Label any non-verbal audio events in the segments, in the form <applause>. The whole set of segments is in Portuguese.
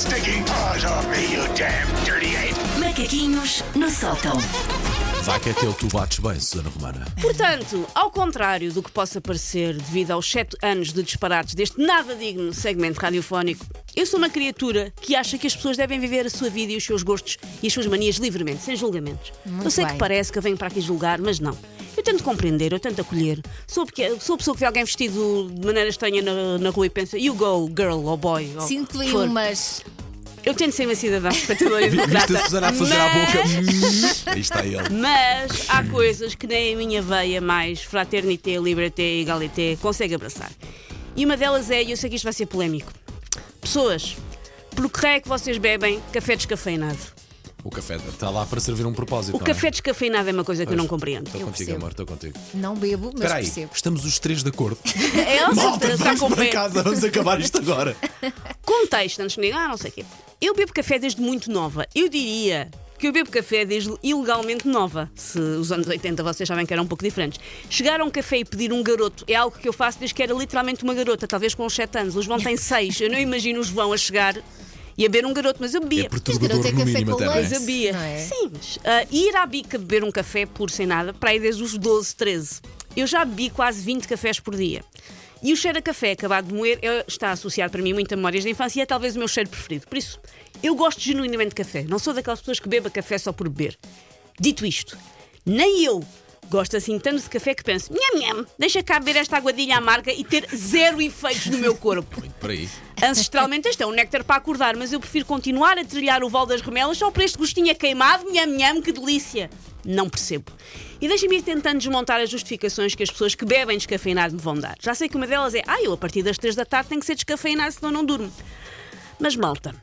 stinking paws off me, you damn dirty ape! Macaquinhos no sótão. Vai que é teu, tu bates bem, Susana Romana. Portanto, ao contrário do que possa parecer devido aos sete anos de disparates deste nada digno segmento radiofónico, eu sou uma criatura que acha que as pessoas devem viver a sua vida e os seus gostos e as suas manias livremente, sem julgamentos. eu sei bem. que parece que eu venho para aqui julgar, mas não. Eu tento compreender, eu tento acolher. Sou, porque, sou a pessoa que vê alguém vestido de maneira estranha na, na rua e pensa, you go, girl boy. ou Sinto que o que vem for." umas. Eu tento ser uma cidadã respeitadora e Vi- Viste a Susana a fazer à boca. mas- Aí está ele. Mas há coisas que nem a minha veia mais fraternité, liberté, egalité consegue abraçar. E uma delas é, e eu sei que isto vai ser polémico: pessoas, por que é que vocês bebem café descafeinado? O café está lá para servir um propósito. O não é? café descafeinado é uma coisa que eu não compreendo. Estou Eu contigo, percebo. amor, estou contigo. Não bebo, mas Espera aí, percebo. estamos os três de acordo. <laughs> É, Elsa, Malta, está vamos com para pé. casa, vamos acabar isto agora. <laughs> Contexto, antes de me ah, não sei o quê. Eu bebo café desde muito nova. Eu diria que eu bebo café desde ilegalmente nova. Se os anos 80 vocês sabem que eram um pouco diferentes. Chegar a um café e pedir um garoto é algo que eu faço desde que era literalmente uma garota, talvez com uns 7 anos. O João tem 6. Eu não imagino o João a chegar e a beber um garoto, mas eu bebia. É perturbador garoto é café com não é? leite. Mas eu bebia. É? Sim, mas ah, ir à bica beber um café por sem nada, para aí desde os 12, 13. Eu já bebi quase 20 cafés por dia. E o cheiro a café acabado de moer é- está associado para mim muito a memórias da infância e é talvez o meu cheiro preferido. Por isso, eu gosto genuinamente de café. Não sou daquelas pessoas que beba café só por beber. Dito isto, nem eu gosto assim tanto de café que penso, nham nham, deixa cá beber esta aguadilha amarga e ter zero efeitos no meu corpo. Por aí. Ancestralmente este é um néctar para acordar, mas eu prefiro continuar a trilhar o Val das Remelas só por este gostinho a queimado, nham nham, que delícia. Não percebo. E deixem-me ir tentando desmontar as justificações que as pessoas que bebem descafeinado me vão dar. Já sei que uma delas é, ah, eu a partir das 3 da tarde tenho que ser descafeinado, senão não durmo. Mas malta,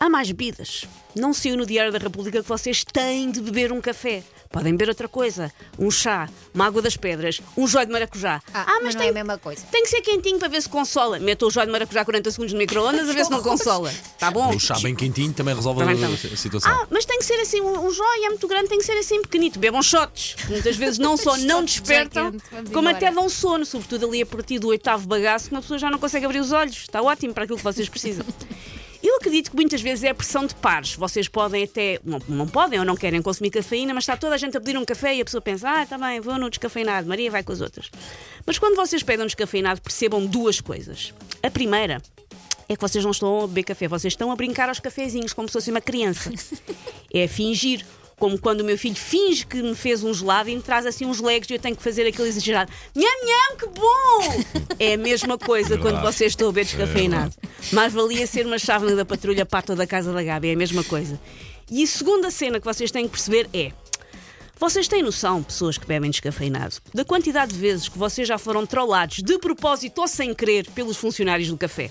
há mais bebidas. Não saiu no Diário da República que vocês têm de beber um café. Podem beber outra coisa. Um chá, uma água das pedras, um jói de maracujá. Ah, mas não é a mesma coisa. Tem que ser quentinho para ver se consola. Meta o jói de maracujá 40 segundos no micro-ondas a ver se não <laughs> consola. Tá bom? O chá bem quentinho também resolve Tá bem, a- então. a situação. Ah, mas tem que ser assim, um, um jói é muito grande, tem que ser assim pequenito. Bebam shots. que Muitas vezes não só <laughs> não despertam, como até dão sono, sobretudo ali a partir do oitavo bagaço, que uma pessoa já não consegue abrir os olhos. Está ótimo para aquilo que vocês precisam. <laughs> Acredito que muitas vezes é a pressão de pares. Vocês podem até, não, não podem ou não querem consumir cafeína, mas está toda a gente a pedir um café e a pessoa pensa, ah, está bem, vou no descafeinado, Maria vai com as outras. Mas quando vocês pedem um descafeinado, percebam duas coisas. A primeira é que vocês não estão a beber café, vocês estão a brincar aos cafezinhos como se fosse uma criança. <laughs> É fingir. Como quando o meu filho finge que me fez um gelado e me traz assim uns legos e eu tenho que fazer aquele exagerado. Nham, nham, que bom! É a mesma coisa <laughs> quando vocês estão a beber descafeinado. Mais valia ser uma chávena da patrulha pata da casa da Gabi, é a mesma coisa. E a segunda cena que vocês têm que perceber é. Vocês têm noção, pessoas que bebem descafeinado, da quantidade de vezes que vocês já foram trollados de propósito ou sem querer pelos funcionários do café?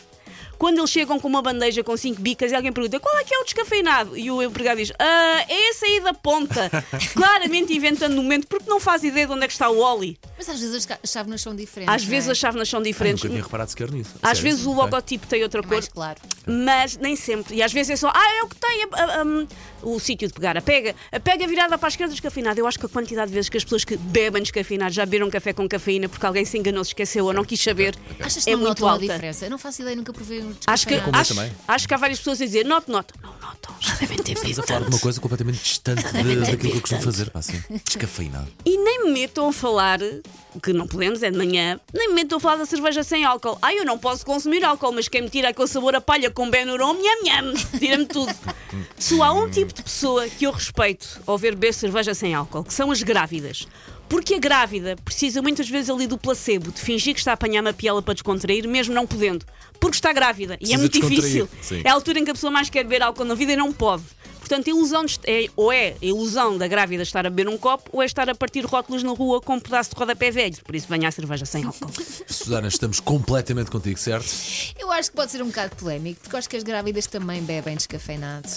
Quando eles chegam com uma bandeja com cinco bicas e alguém pergunta qual é que é o descafeinado? E o empregado diz: ah, é esse aí da ponta. <laughs> Claramente inventando no momento, porque não faz ideia de onde é que está o Oli. Mas às vezes as chávenas são diferentes. Às vezes é? as chávenas são Ah, diferentes. nunca tinha reparado sequer nisso. Às Sério? vezes o Ok. logotipo tem outra É cor. mais claro. Mas nem sempre. E às vezes é só, ah, é o que tem a- a- a- o sítio de pegar. A pega, a pega virada para a esquerda descafeinado. Eu acho que a quantidade de vezes que as pessoas que bebem descafeinado já beberam café com cafeína porque alguém se enganou, se esqueceu ou não quis saber, Achas que é não muito notam a alta. diferença? Eu não faço ideia, nunca provei um Acho que, acho, também. acho que há várias pessoas a dizer, noto, noto. Não notam, já devem ter bebido a falar de tanto. uma coisa completamente distante <laughs> de- daquilo que eu costumo fazer, pá, assim, descafeinado. E nem me metam a falar, que não podemos, é de manhã, nem me metam a falar da cerveja sem álcool. Ai, eu não posso consumir álcool, mas quem me tira aquele sabor a palha com Benuron, nham nham, tira-me tudo. <laughs> Se há um tipo de pessoa que eu respeito ao ver beber cerveja sem álcool, que são as grávidas. Porque a grávida precisa muitas vezes ali do placebo, de fingir que está a apanhar uma piela para descontrair, mesmo não podendo. Porque está grávida. e é muito difícil. sim. É a altura em que a pessoa mais quer beber álcool na vida e não pode. Portanto, a ilusão de, é, ou é a ilusão da grávida estar a beber um copo, ou é estar a partir rótulos na rua com um pedaço de rodapé velho. Por isso, venha a cerveja sem álcool. <laughs> Susana, estamos completamente contigo, certo? Eu acho que pode ser um bocado polémico, porque acho que as grávidas também bebem descafeinado.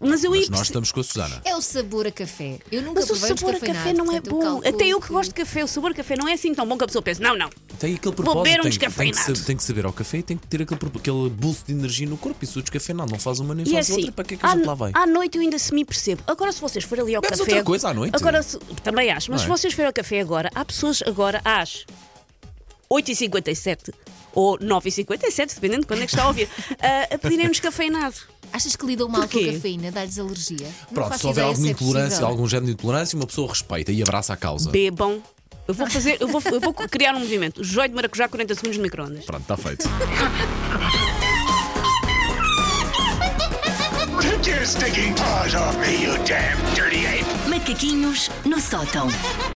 Mas eu Mas nós estamos com a Susana. É o sabor a café. Eu nunca Mas o sabor a café não é bom. Até eu que gosto de café, o sabor a café não é assim tão bom que a pessoa pensa, não, não. Tem aquele Vou propósito. beber um tem, tem, que saber, tem que saber ao café e tem que ter aquele, aquele boost de energia no corpo. Isso o descafeinado não faz uma nem E faz assim, outra. Para que é que a gente lá vai? à noite eu ainda se me percebo. Agora, se vocês forem ali ao Bebes café. outra coisa à noite? Agora, se- também acho, mas Não se é? vocês forem ao café agora, há pessoas agora às 8h57 ou 9h57, dependendo de quando é que está a ouvir, <laughs> a, a pedirem descafeinado. Achas que lidam mal com a cafeína? Dá-lhes alergia? Pronto, se houver alguma é intolerância, possível. algum género de intolerância, uma pessoa respeita e abraça a causa. Bebam. Eu vou fazer, eu vou, eu vou criar um movimento. Joio de maracujá 40 segundos no microondas. Pronto, está feito. Take your stinking paws off me, you damn dirty ape! Macaquinhos no sótão.